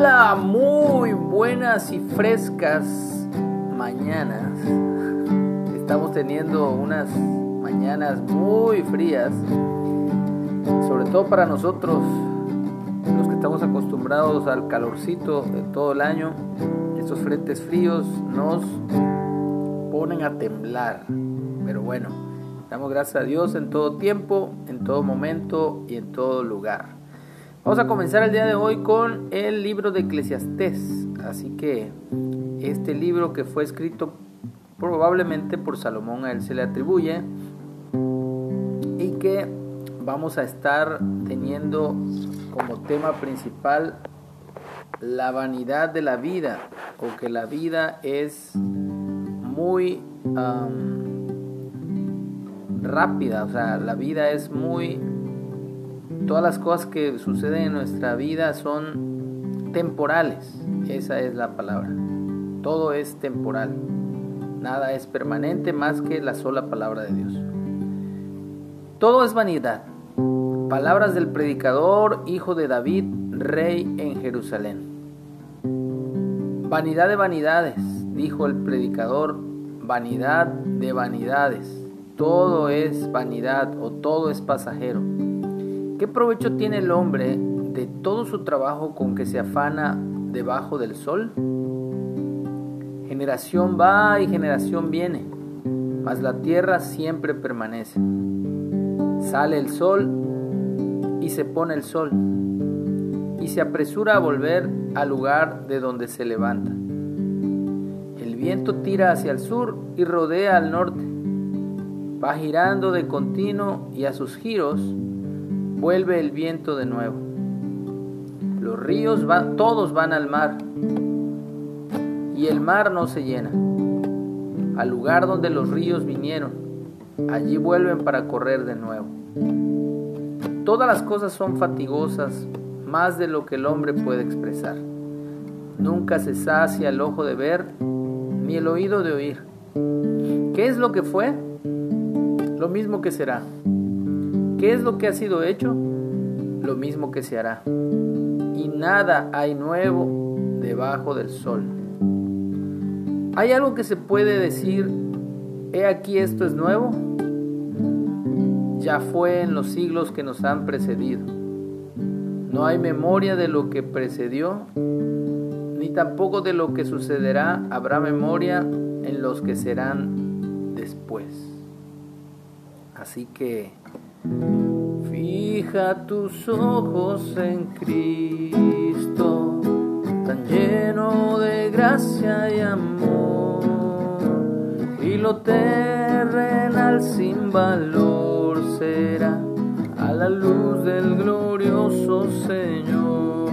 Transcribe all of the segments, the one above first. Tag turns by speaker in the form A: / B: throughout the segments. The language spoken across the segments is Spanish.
A: Hola, muy buenas y frescas mañanas. Estamos teniendo unas mañanas muy frías, sobre todo para nosotros, los que estamos acostumbrados al calorcito de todo el año. Estos frentes fríos nos ponen a temblar, pero bueno, damos gracias a Dios en todo tiempo, en todo momento y en todo lugar. Vamos a comenzar el día de hoy con el libro de Eclesiastés. Así que este libro que fue escrito probablemente por Salomón a él se le atribuye y que vamos a estar teniendo como tema principal la vanidad de la vida o que la vida es muy rápida, o sea, la vida es muy todas las cosas que suceden en nuestra vida son temporales. Esa es la palabra. Todo es temporal. Nada es permanente más que la sola palabra de Dios. Todo es vanidad. Palabras del predicador, hijo de David, rey en Jerusalén. Vanidad de vanidades, dijo el predicador, vanidad de vanidades. Todo es vanidad o todo es pasajero. ¿Qué provecho tiene el hombre de todo su trabajo con que se afana debajo del sol? Generación va y generación viene, mas la tierra siempre permanece. Sale el sol y se pone el sol, y se apresura a volver al lugar de donde se levanta. El viento tira hacia el sur y rodea al norte. Va girando de continuo y a sus giros vuelve el viento de nuevo. Los ríos todos van al mar y el mar no se llena. Al lugar donde los ríos vinieron, allí vuelven para correr de nuevo. Todas las cosas son fatigosas, más de lo que el hombre puede expresar. Nunca se sacia el ojo de ver, ni el oído de oír. ¿Qué es lo que fue? Lo mismo que será. ¿Qué es lo que ha sido hecho? Lo mismo que se hará. Y nada hay nuevo debajo del sol. ¿Hay algo que se puede decir, he aquí esto es nuevo? Ya fue en los siglos que nos han precedido. No hay memoria de lo que precedió, ni tampoco de lo que sucederá habrá memoria en los que serán después. Así que Fija tus ojos en Cristo, tan lleno de gracia y amor, y lo terrenal sin valor será a la luz del glorioso Señor.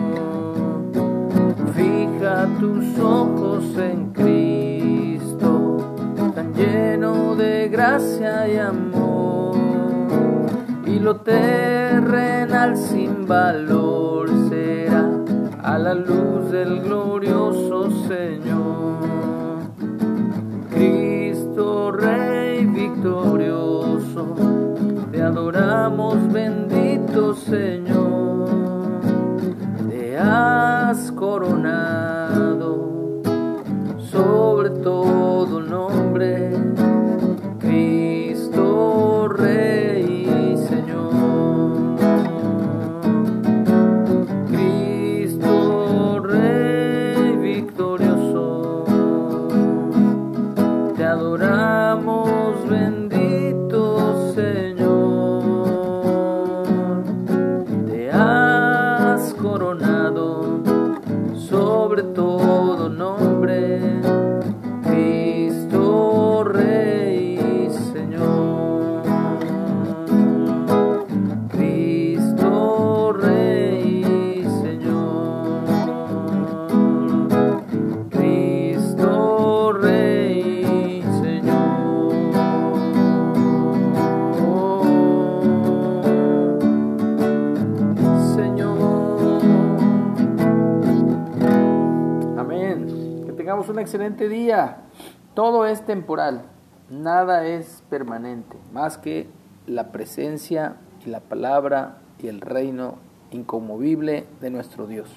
A: Fija tus ojos en Cristo, tan lleno de gracia y amor lo terrenal sin valor será a la luz del glorioso Señor. Cristo Rey victorioso, te adoramos bendito Señor, te has coronado adoramos, bendito Señor. Te has coronado sobre todo. Un excelente día. Todo es temporal, nada es permanente, más que la presencia y la palabra y el reino inconmovible de nuestro Dios.